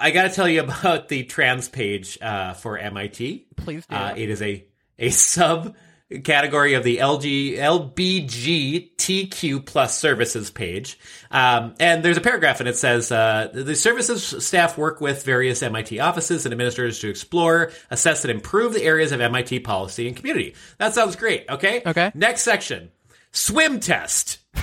I got to tell you about the trans page uh, for MIT. Please do. Uh, it is a a sub category of the LG LBGTQ plus services page, um, and there's a paragraph and it says uh, the services staff work with various MIT offices and administrators to explore, assess, and improve the areas of MIT policy and community. That sounds great. Okay. Okay. Next section: swim test.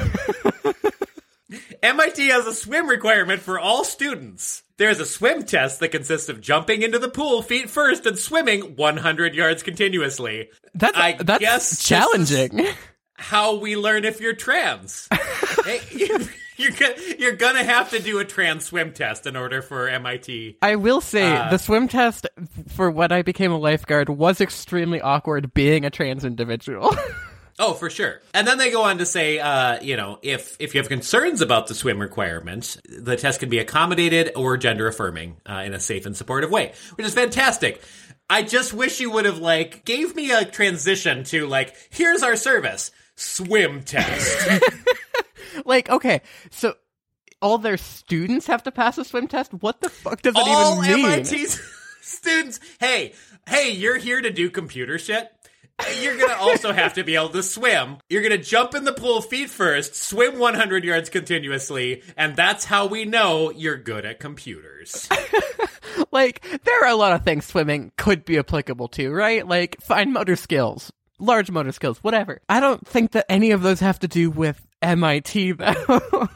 MIT has a swim requirement for all students. There's a swim test that consists of jumping into the pool feet first and swimming 100 yards continuously. that's I that's guess challenging. How we learn if you're trans. Hey, you- you're, gonna, you're gonna have to do a trans swim test in order for MIT. I will say Uh, the swim test for when I became a lifeguard was extremely awkward being a trans individual. Oh, for sure. And then they go on to say, uh, you know, if if you have concerns about the swim requirement, the test can be accommodated or gender affirming uh, in a safe and supportive way, which is fantastic. I just wish you would have like gave me a transition to like, here's our service, swim test. like, okay, so all their students have to pass a swim test? What the fuck does All even mean? MIT students, hey, hey, you're here to do computer shit. You're gonna also have to be able to swim. You're gonna jump in the pool feet first, swim 100 yards continuously, and that's how we know you're good at computers. Like, there are a lot of things swimming could be applicable to, right? Like, fine motor skills, large motor skills, whatever. I don't think that any of those have to do with MIT, though.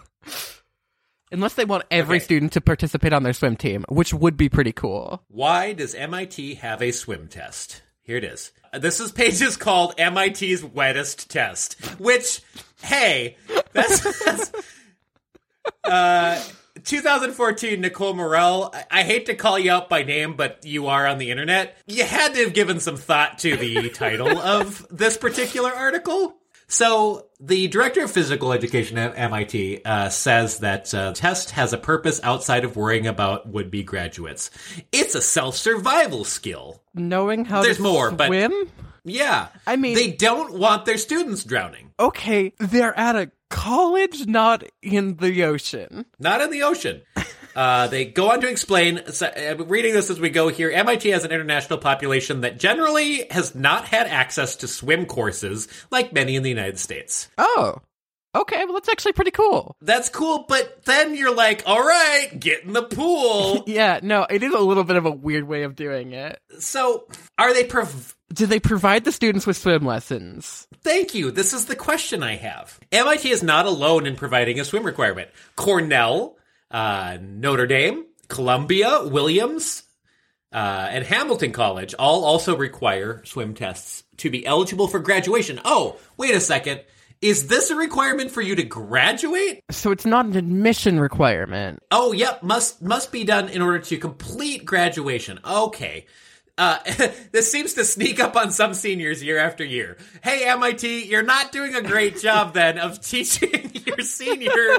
Unless they want every Okay. student to participate on their swim team, which would be pretty cool. Why does MIT have a swim test? Here it is. This is pages called MIT's wettest test, which, hey, that's, that's uh, 2014 Nicole Morel. I, I hate to call you out by name, but you are on the internet. You had to have given some thought to the title of this particular article. So, the director of physical education at MIT uh, says that uh, test has a purpose outside of worrying about would-be graduates. It's a self-survival skill. Knowing how There's to more, but- swim? Yeah, I mean- they don't want their students drowning. Okay, they're at a college, not in the ocean. Not in the ocean. Uh, they go on to explain, so, uh, reading this as we go here, MIT has an international population that generally has not had access to swim courses like many in the United States. Oh. Okay, well that's actually pretty cool. That's cool, but then you're like, all right, get in the pool. Yeah, no, it is a little bit of a weird way of doing it. so, are they prov- Do they provide the students with swim lessons? Thank you. This is the question I have. MIT is not alone in providing a swim requirement. Cornell, uh, Notre Dame, Columbia, Williams, uh, and Hamilton College all also require swim tests to be eligible for graduation. Oh, wait a second. Is this a requirement for you to graduate? So it's not an admission requirement. Oh, yep, must must be done in order to complete graduation. Okay. Uh, this seems to sneak up on some seniors year after year. Hey, MIT, you're not doing a great job then of teaching your senior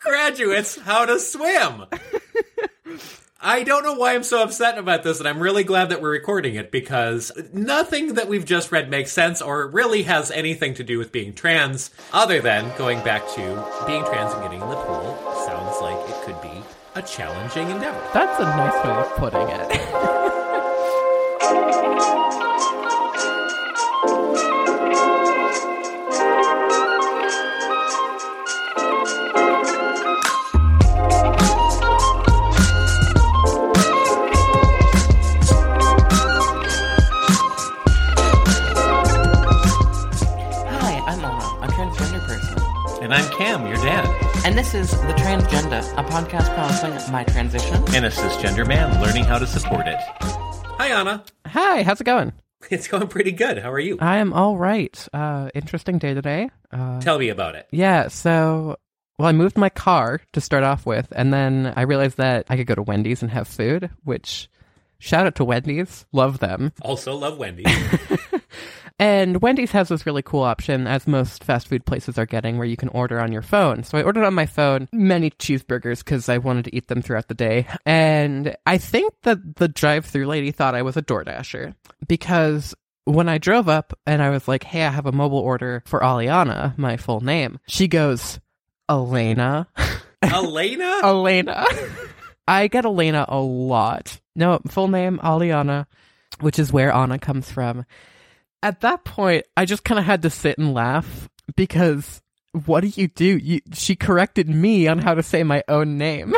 graduates how to swim. I don't know why I'm so upset about this, and I'm really glad that we're recording it because nothing that we've just read makes sense or really has anything to do with being trans, other than going back to being trans and getting in the pool. Sounds like it could be a challenging endeavor. That's a nice way of putting it. this is The Transgenda, a podcast promising my transition. and a cisgender man learning how to support it. Hi, Anna. Hi, how's it going? It's going pretty good. How are you? I am all right. Uh, interesting day today. Uh, Tell me about it. yeah, so well, I moved my car to start off with, and then I realized that I could go to Wendy's and have food. Which, shout out to Wendy's, love them. Also, love Wendy. And Wendy's has this really cool option, as most fast food places are getting, where you can order on your phone. So I ordered on my phone many cheeseburgers because I wanted to eat them throughout the day. And I think that the drive through lady thought I was a DoorDasher because when I drove up and I was like, hey, I have a mobile order for Aliana, my full name, she goes, Elena. Elena? Elena. I get Elena a lot. No, full name, Aliana, which is where Anna comes from. At that point, I just kind of had to sit and laugh because what do you do? You, she corrected me on how to say my own name.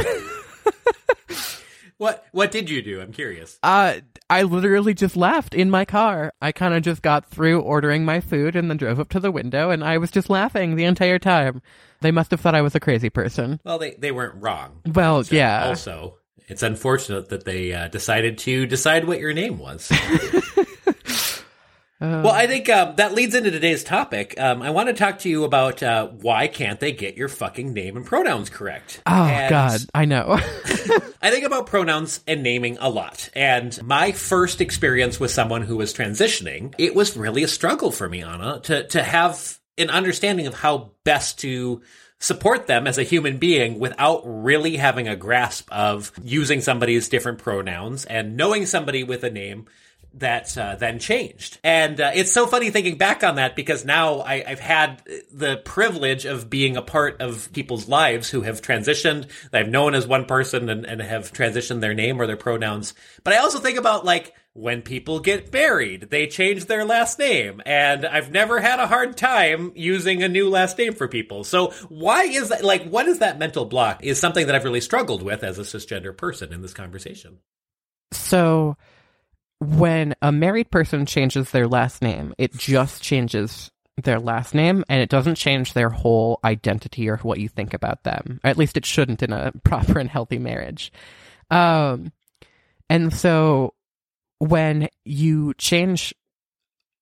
What what did you do? I'm curious. uh, I literally just laughed in my car. I kind of just got through ordering my food and then drove up to the window and I was just laughing the entire time. They must have thought I was a crazy person. Well, they they weren't wrong. Well, So, yeah. Also, it's unfortunate that they uh, decided to decide what your name was. Uh, well, I think um, that leads into today's topic. Um, I want to talk to you about uh, why can't they get your fucking name and pronouns correct? oh, And God. I know. I think about pronouns and naming a lot. And my first experience with someone who was transitioning, it was really a struggle for me, Anna, to, to have an understanding of how best to support them as a human being without really having a grasp of using somebody's different pronouns and knowing somebody with a name that uh, then changed. And uh, it's so funny thinking back on that because now I, I've had the privilege of being a part of people's lives who have transitioned, I've known as one person and, and have transitioned their name or their pronouns. But I also think about like when people get married, they change their last name. And I've never had a hard time using a new last name for people. So why is that? Like, what is that mental block? Is something that I've really struggled with as a cisgender person in this conversation. so, when a married person changes their last name, it just changes their last name and it doesn't change their whole identity or what you think about them. Or at least it shouldn't in a proper and healthy marriage. Um, and so when you change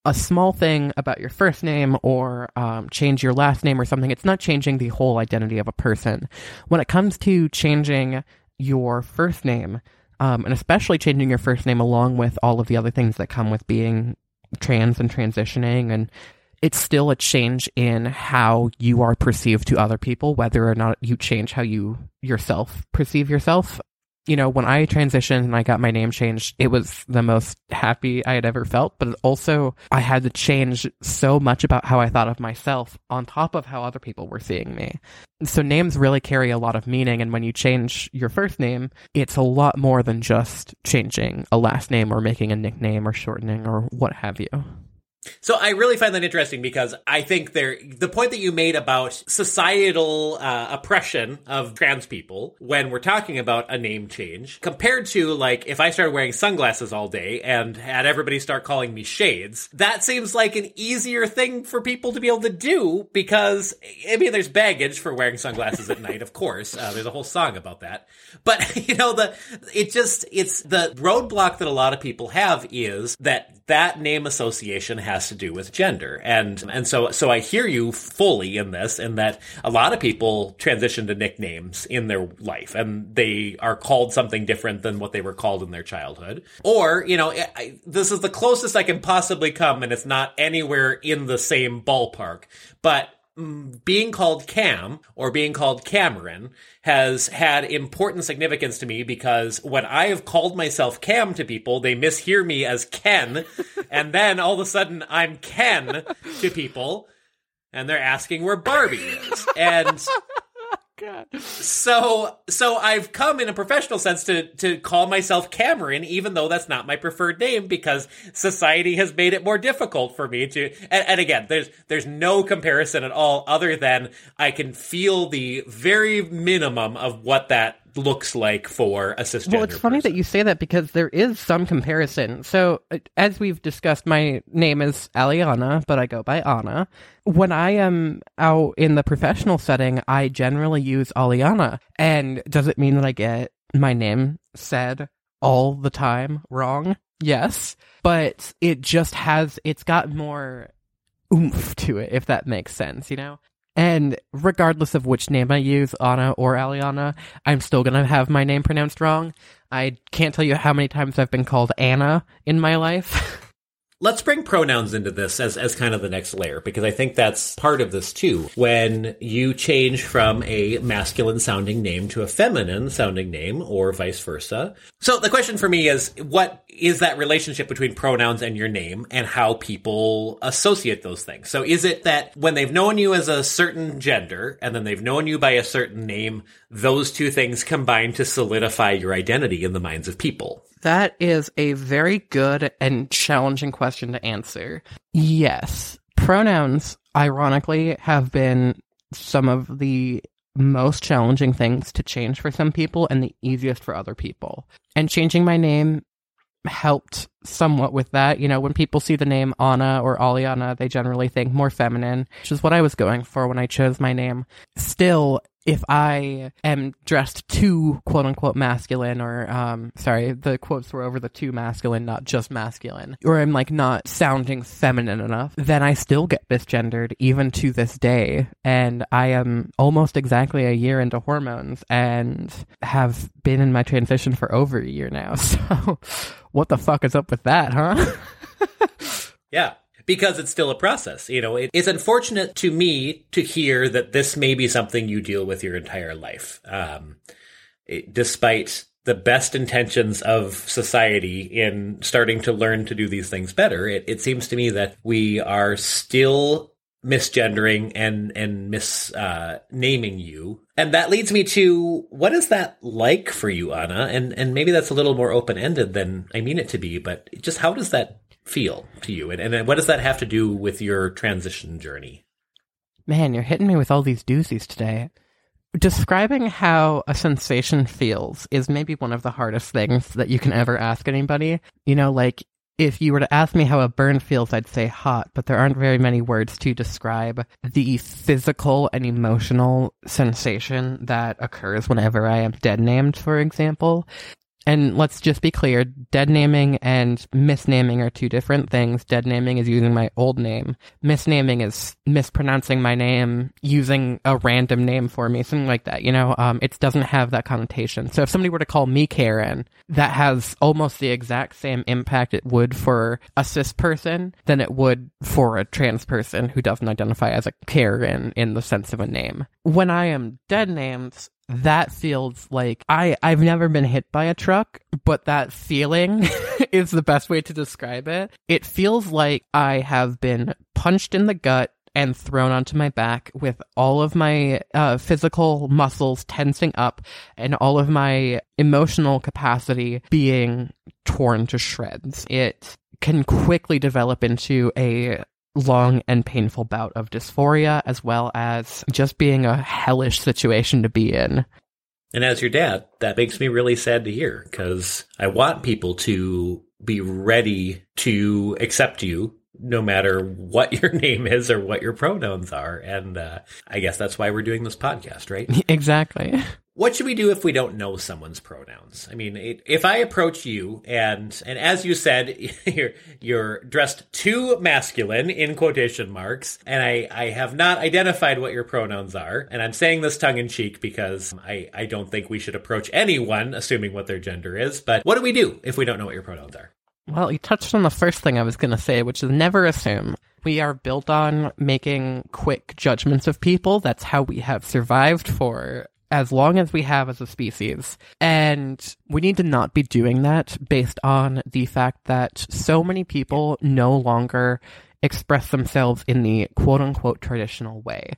a small thing about your first name or um, change your last name or something, it's not changing the whole identity of a person. When it comes to changing your first name, um, and especially changing your first name along with all of the other things that come with being trans and transitioning. And it's still a change in how you are perceived to other people whether or not you change how you yourself perceive yourself you know when i transitioned and i got my name changed it was the most happy i had ever felt but also i had to change so much about how i thought of myself on top of how other people were seeing me. So names really carry a lot of meaning and when you change your first name it's a lot more than just changing a last name or making a nickname or shortening or what have you So I really find that interesting because I think there the point that you made about societal uh, oppression of trans people when we're talking about a name change compared to like if I started wearing sunglasses all day and had everybody start calling me shades, that seems like an easier thing for people to be able to do because I mean there's baggage for wearing sunglasses at night, of course. Uh, there's a whole song about that, but you know the it just it's the roadblock that a lot of people have is that that name association has to do with gender. And and so so I hear you fully in this in that a lot of people transition to nicknames in their life and they are called something different than what they were called in their childhood. Or you know I, this is the closest I can possibly come and it's not anywhere in the same ballpark. But being called Cam or being called Cameron has had important significance to me because when I have called myself Cam to people, they mishear me as Ken, and then all of a sudden I'm Ken to people, and they're asking where Barbie is. And so so I've come in a professional sense to to call myself Cameron, even though that's not my preferred name, because society has made it more difficult for me to. And, and again, there's there's no comparison at all, other than I can feel the very minimum of what that looks like for a cisgender. Well, it's funny person. that you say that because there is some comparison. So, uh, as we've discussed, my name is Aliana, but I go by Anna. When I am out in the professional setting, I generally use Aliana. And does it mean that I get my name said all the time wrong? Yes. But it just has, it's got more oomph to it, if that makes sense, you know? And regardless of which name I use, Anna or Aliana, I'm still gonna have my name pronounced wrong. I can't tell you how many times I've been called Anna in my life. Let's bring pronouns into this as, as kind of the next layer, because I think that's part of this too. When you change from a masculine sounding name to a feminine sounding name, or vice versa. So the question for me is, what is that relationship between pronouns and your name, and how people associate those things? So is it that when they've known you as a certain gender, and then they've known you by a certain name, those two things combine to solidify your identity in the minds of people? That is a very good and challenging question to answer. Yes. Pronouns, ironically, have been some of the most challenging things to change for some people and the easiest for other people. And changing my name helped somewhat with that. You know, when people see the name Anna or Aliana, they generally think more feminine, which is what I was going for when I chose my name. Still, if I am dressed too quote unquote masculine, or um, sorry, the quotes were over the too masculine, not just masculine, or I'm like not sounding feminine enough, then I still get misgendered even to this day. And I am almost exactly a year into hormones and have been in my transition for over a year now. So, what the fuck is up with that, huh? yeah because it's still a process. You know, it, it's unfortunate to me to hear that this may be something you deal with your entire life, um, it, despite the best intentions of society in starting to learn to do these things better. It, it seems to me that we are still misgendering and and misnaming uh, you, and that leads me to what is that like for you, Anna? And and maybe that's a little more open ended than I mean it to be, but just how does that feel to you? And, and what does that have to do with your transition journey? Man, you're hitting me with all these doozies today. Describing how a sensation feels is maybe one of the hardest things that you can ever ask anybody. You know, like if you were to ask me how a burn feels, I'd say hot, but there aren't very many words to describe the physical and emotional sensation that occurs whenever I am dead named, for example. And let's just be clear, dead naming and misnaming are two different things. Dead naming is using my old name. Misnaming is mispronouncing my name, using a random name for me, something like that. You know, um, it doesn't have that connotation. So if somebody were to call me Karen, that has almost the exact same impact it would for a cis person than it would for a trans person who doesn't identify as a Karen in the sense of a name. When I am dead named, that feels like I I've never been hit by a truck, but that feeling is the best way to describe it. It feels like I have been punched in the gut and thrown onto my back with all of my uh, physical muscles tensing up and all of my emotional capacity being torn to shreds. It can quickly develop into a long and painful bout of dysphoria, as well as just being a hellish situation to be in. And as your dad, that makes me really sad to hear because I want people to be ready to accept you no matter what your name is or what your pronouns are. And uh, I guess that's why we're doing this podcast, right? Exactly. What should we do if we don't know someone's pronouns? I mean, if I approach you and and as you said, you're you're dressed too masculine in quotation marks, and I I have not identified what your pronouns are, and I'm saying this tongue in cheek because I I don't think we should approach anyone assuming what their gender is. But what do we do if we don't know what your pronouns are? Well, you touched on the first thing I was going to say, which is never assume. We are built on making quick judgments of people. That's how we have survived for as long as we have as a species. And we need to not be doing that based on the fact that so many people no longer express themselves in the quote unquote traditional way.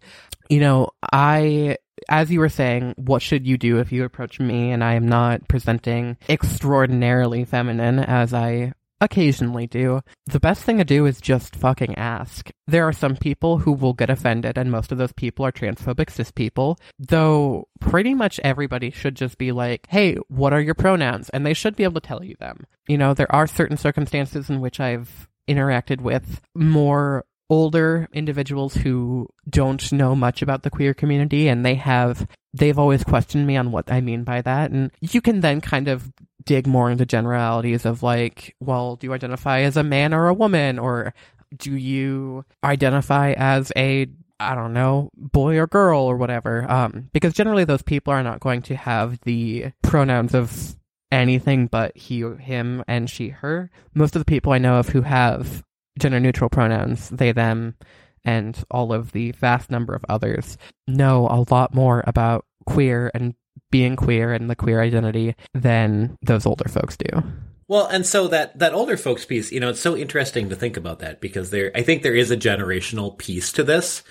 You know, I as you were saying, what should you do if you approach me and I am not presenting extraordinarily feminine as I occasionally do. The best thing to do is just fucking ask. There are some people who will get offended, and most of those people are transphobic cis people, though pretty much everybody should just be like, hey, what are your pronouns? And they should be able to tell you them. You know, there are certain circumstances in which I've interacted with more older individuals who don't know much about the queer community and they have they've always questioned me on what I mean by that and you can then kind of dig more into generalities of like well do you identify as a man or a woman or do you identify as a I don't know, boy or girl or whatever. Um, because generally those people are not going to have the pronouns of anything but he, him, and she, her. Most of the people I know of who have gender neutral pronouns, they, them, and all of the vast number of others know a lot more about queer and being queer and the queer identity than those older folks do. Well, and so that that older folks piece, you know, it's so interesting to think about that because there, I think there is a generational piece to this,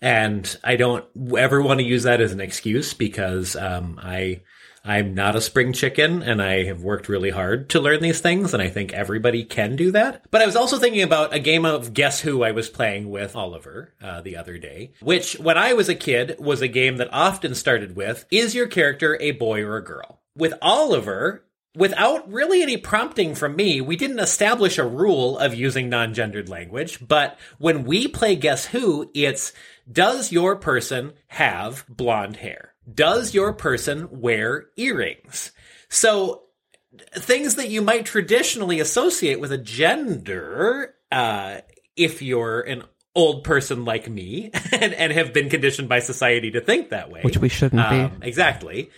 and I don't ever want to use that as an excuse because um, I I'm not a spring chicken and I have worked really hard to learn these things and I think everybody can do that. But I was also thinking about a game of Guess Who I was playing with Oliver uh, the other day, which when I was a kid was a game that often started with, is your character a boy or a girl? With Oliver, without really any prompting from me, we didn't establish a rule of using non-gendered language, but when we play Guess Who, it's does your person have blonde hair? Does your person wear earrings? So things that you might traditionally associate with a gender, uh, if you're an old person like me and, and have been conditioned by society to think that way. Which we shouldn't Um, be. Exactly.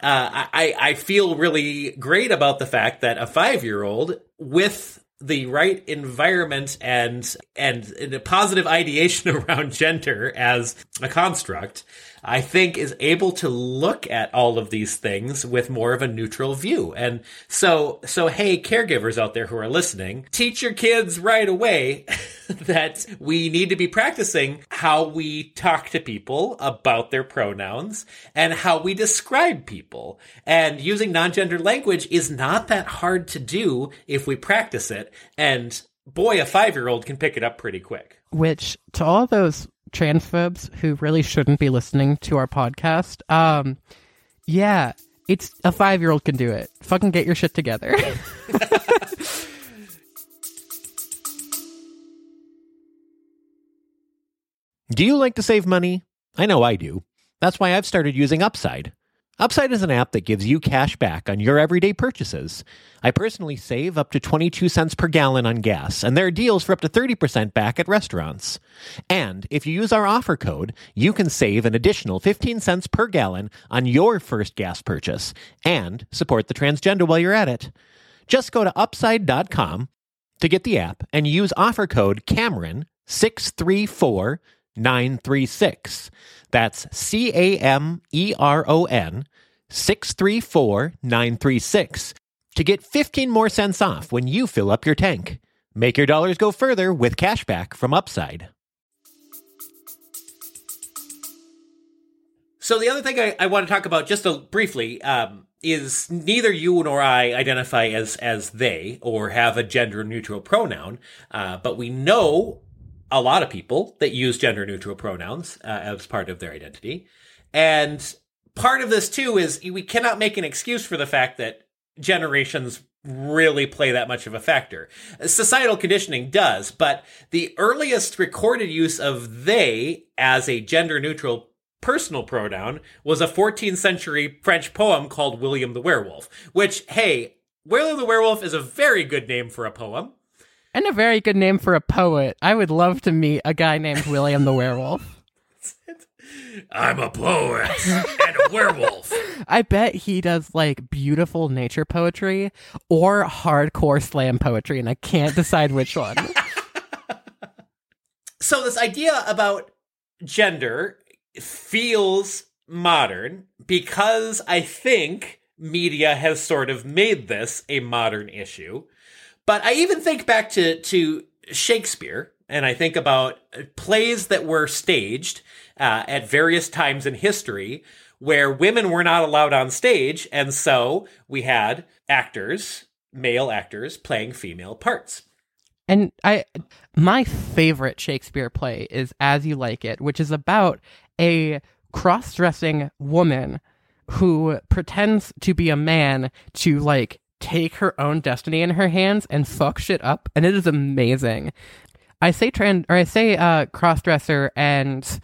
Uh, I, I feel really great about the fact that a five year old with the right environment and, and a positive ideation around gender as a construct, I think is able to look at all of these things with more of a neutral view. And so, so hey, caregivers out there who are listening, teach your kids right away that we need to be practicing how we talk to people about their pronouns and how we describe people. And using non-gender language is not that hard to do if we practice it. And boy, a five-year-old can pick it up pretty quick. Which to all those transphobes who really shouldn't be listening to our podcast, um, yeah, it's a five year old can do it. Fucking get your shit together. Do you like to save money? I know I do. That's why I've started using Upside. Upside is an app that gives you cash back on your everyday purchases. I personally save up to 22 cents per gallon on gas, and there are deals for up to 30% back at restaurants. And if you use our offer code, you can save an additional 15 cents per gallon on your first gas purchase and support the Transgenda while you're at it. Just go to upside.com to get the app and use offer code Cameron 634 936. That's C A M E R O N 634 936 to get 15 more cents off when you fill up your tank. Make your dollars go further with cashback from Upside. So the other thing I, I want to talk about just briefly um, is neither you nor I identify as as they or have a gender neutral pronoun, uh, but we know a lot of people that use gender neutral pronouns uh, as part of their identity, and part of this too is we cannot make an excuse for the fact that generations really play that much of a factor. Societal conditioning does, but the earliest recorded use of they as a gender neutral personal pronoun was a 14th century French poem called William the Werewolf, which, hey, William the Werewolf is a very good name for a poem. And a very good name for a poet. I would love to meet a guy named William the Werewolf. I'm a poet and a werewolf. I bet he does like beautiful nature poetry or hardcore slam poetry, and I can't decide which one. So this idea about gender feels modern because I think media has sort of made this a modern issue. But I even think back to to Shakespeare and I think about plays that were staged uh, at various times in history where women were not allowed on stage and so we had actors, male actors playing female parts. And I, my favorite Shakespeare play is As You Like It, which is about a cross-dressing woman who pretends to be a man to like take her own destiny in her hands and fuck shit up, and it is amazing. I say trans or I say uh, cross-dresser and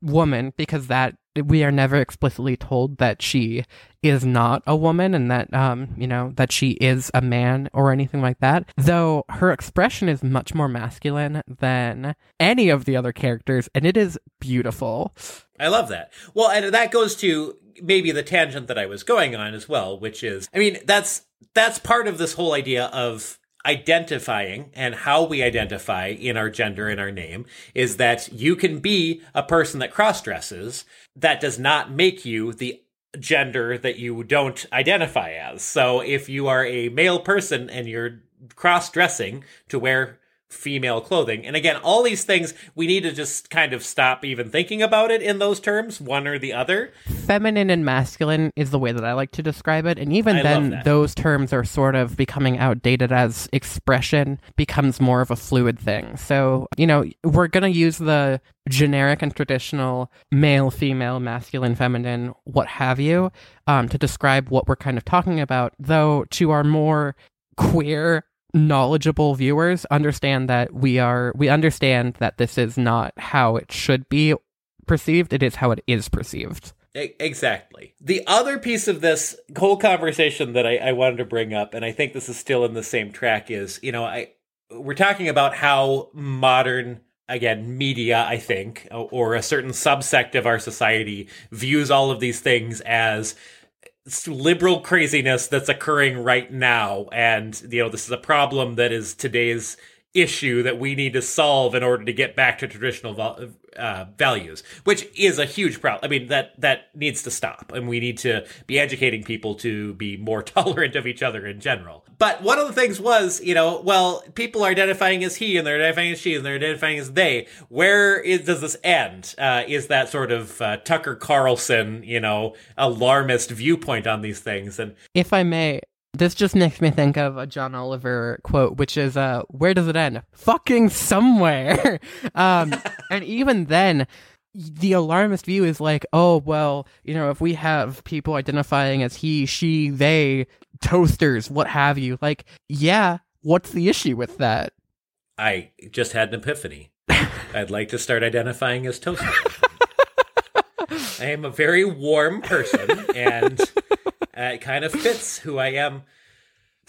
woman because that we are never explicitly told that she is not a woman and that um you know that she is a man or anything like that though her expression is much more masculine than any of the other characters and it is beautiful I love that. Well, and that goes to maybe the tangent that I was going on as well, which is, I mean, that's that's part of this whole idea of identifying and how we identify in our gender and our name is that you can be a person that cross dresses. That does not make you the gender that you don't identify as. So if you are a male person and you're cross dressing to wear female clothing. And again, all these things we need to just kind of stop even thinking about it in those terms, one or the other. Feminine and masculine is the way that I like to describe it. And even I then, those terms are sort of becoming outdated as expression becomes more of a fluid thing. So, you know, we're going to use the generic and traditional male, female, masculine, feminine, what have you, um, to describe what we're kind of talking about. Though, to our more queer knowledgeable viewers understand that we are we understand that this is not how it should be perceived it is how it is perceived Exactly. The other piece of this whole conversation that I, I wanted to bring up, and I think this is still in the same track, is you know I we're talking about how modern again media I think or a certain subsect of our society views all of these things as liberal craziness that's occurring right now. And you know this is a problem that is today's issue that we need to solve in order to get back to traditional val- uh, values which is a huge problem i mean that that needs to stop. And we need to be educating people to be more tolerant of each other in general. But one of the things was you know well people are identifying as he and they're identifying as she and they're identifying as they. Where is does this end? Uh, is that sort of uh, tucker carlson you know alarmist viewpoint on these things? And if i may this just makes me think of a John Oliver quote, which is, uh, where does it end? Fucking somewhere. um, and even then, the alarmist view is like, oh, well, you know, if we have people identifying as he, she, they, toasters, what have you, like, yeah, what's the issue with that? i just had an epiphany i'd like to start identifying as toaster i am a very warm person and uh, it kind of fits who i am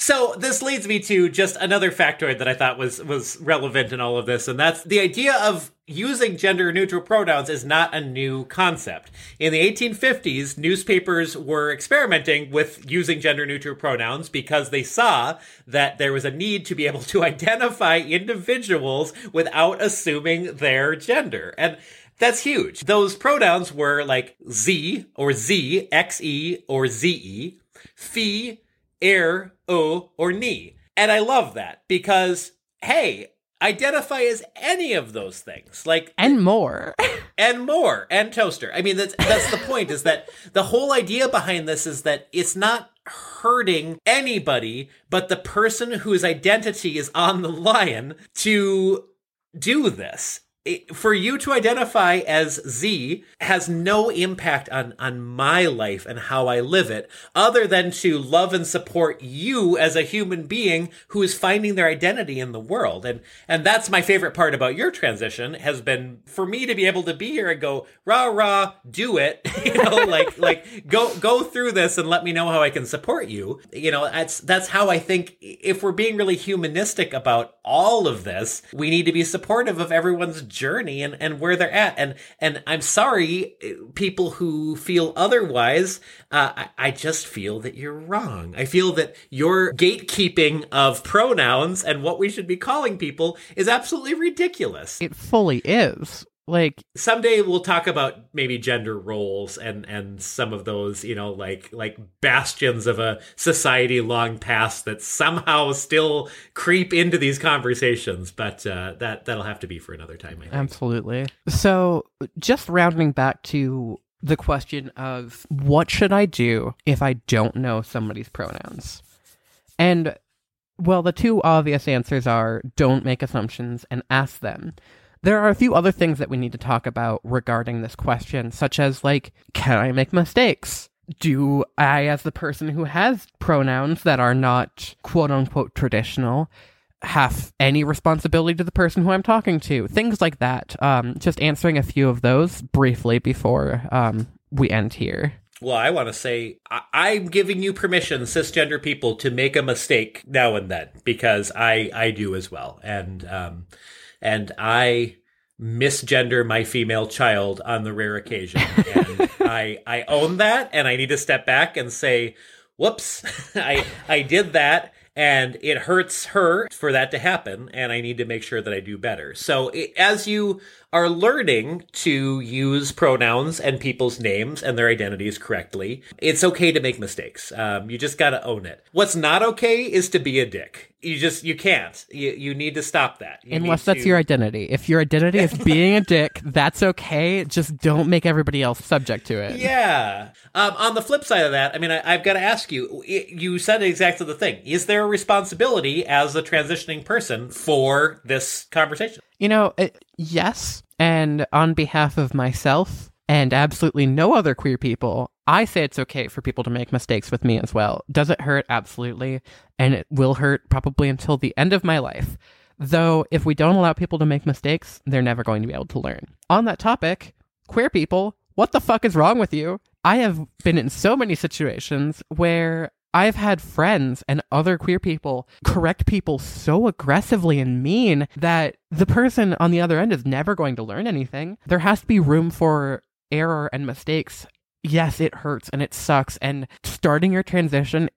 so this leads me to just another factoid that I thought was was relevant in all of this, and that's the idea of using gender neutral pronouns is not a new concept. In the 1850s, newspapers were experimenting with using gender neutral pronouns because they saw that there was a need to be able to identify individuals without assuming their gender. And that's huge. Those pronouns were like Z or Z, XE or ZE, fee, air, o, or ni. And I love that because, hey, identify as any of those things. Like And more. and more and toaster i mean that's that's the point is that the whole idea behind this is that it's not hurting anybody but the person whose identity is on the line to do this It- for you to identify as z has no impact on on my life and how i live it other than to love and support you as a human being who is finding their identity in the world. And and that's my favorite part about your transition has been for me to be able to be here and go rah rah do it. You know like like go go through this and let me know how i can support you. You know that's that's how i think if we're being really humanistic about all of this we need to be supportive of everyone's journey and and where they're at. And and i'm sorry people who feel otherwise uh, I, I just feel that you're wrong. I feel that your gatekeeping of pronouns and what we should be calling people is absolutely ridiculous. It fully is. Like, someday we'll talk about maybe gender roles and and some of those you know like like bastions of a society long past that somehow still creep into these conversations but uh that that'll have to be for another time I think. Absolutely. So, just rounding back to the question of what should I do if I don't know somebody's pronouns? And, well, the two obvious answers are don't make assumptions and ask them. There are a few other things that we need to talk about regarding this question, such as, like, can I make mistakes? Do I, as the person who has pronouns that are not quote unquote traditional, have any responsibility to the person who I'm talking to. Things like that. Um, just answering a few of those briefly before um, we end here. Well, I want to say I- I'm giving you permission, cisgender people, to make a mistake now and then because I I do as well, and um, and I misgender my female child on the rare occasion, and I I own that, and I need to step back and say, "Whoops, I I did that." and it hurts her for that to happen and i need to make sure that i do better so it, as you are learning to use pronouns and people's names and their identities correctly it's okay to make mistakes um, you just gotta own it what's not okay is to be a dick you just you can't you, you need to stop that You Unless that's to- your identity. If your identity is being a dick, that's okay. Just don't make everybody else subject to it. Yeah. Um, on the flip side of that, I mean, I, I've got to ask you. You said exactly the thing. Is there a responsibility as a transitioning person for this conversation? You know, it, yes. And on behalf of myself and absolutely no other queer people, I say it's okay for people to make mistakes with me as well. Does it hurt? Absolutely. And it will hurt probably until the end of my life. Though, if we don't allow people to make mistakes, they're never going to be able to learn. On that topic, queer people, what the fuck is wrong with you? I have been in so many situations where I've had friends and other queer people correct people so aggressively and mean that the person on the other end is never going to learn anything. There has to be room for error and mistakes. Yes, it hurts and it sucks, and starting your transition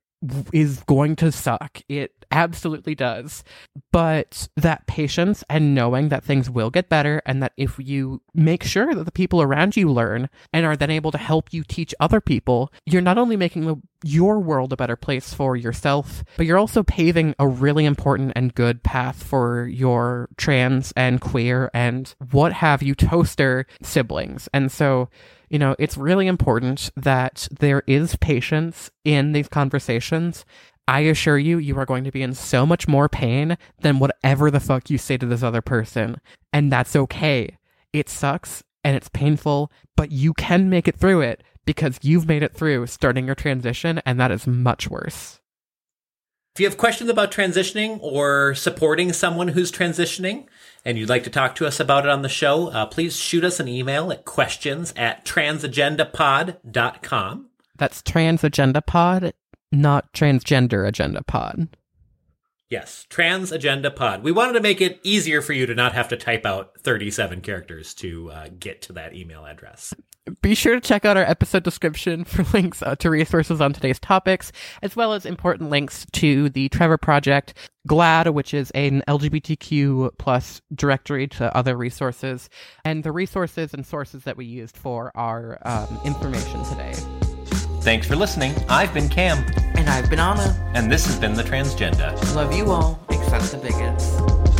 is going to suck. It absolutely does. But that patience and knowing that things will get better, and that if you make sure that the people around you learn and are then able to help you teach other people, you're not only making the, your world a better place for yourself, but you're also paving a really important and good path for your trans and queer and what have you toaster siblings. And so, you know, it's really important that there is patience in these conversations. I assure you, you are going to be in so much more pain than whatever the fuck you say to this other person. And that's okay. It sucks and it's painful, but you can make it through it because you've made it through starting your transition, and that is much worse. If you have questions about transitioning or supporting someone who's transitioning and you'd like to talk to us about it on the show, uh, please shoot us an email at questions at transgendapod.com. That's trans agenda pod, not transgender agenda pod. Yes, Trans Agenda Pod. We wanted to make it easier for you to not have to type out 37 characters to uh, get to that email address. Be sure to check out our episode description for links uh, to resources on today's topics, as well as important links to the Trevor Project, GLAAD, which is an LGBTQ plus directory to other resources, and the resources and sources that we used for our um, information today. Thanks for listening. I've been Cam, And I've been Anna. and this has been The Transgenda. Love you all, except the bigots.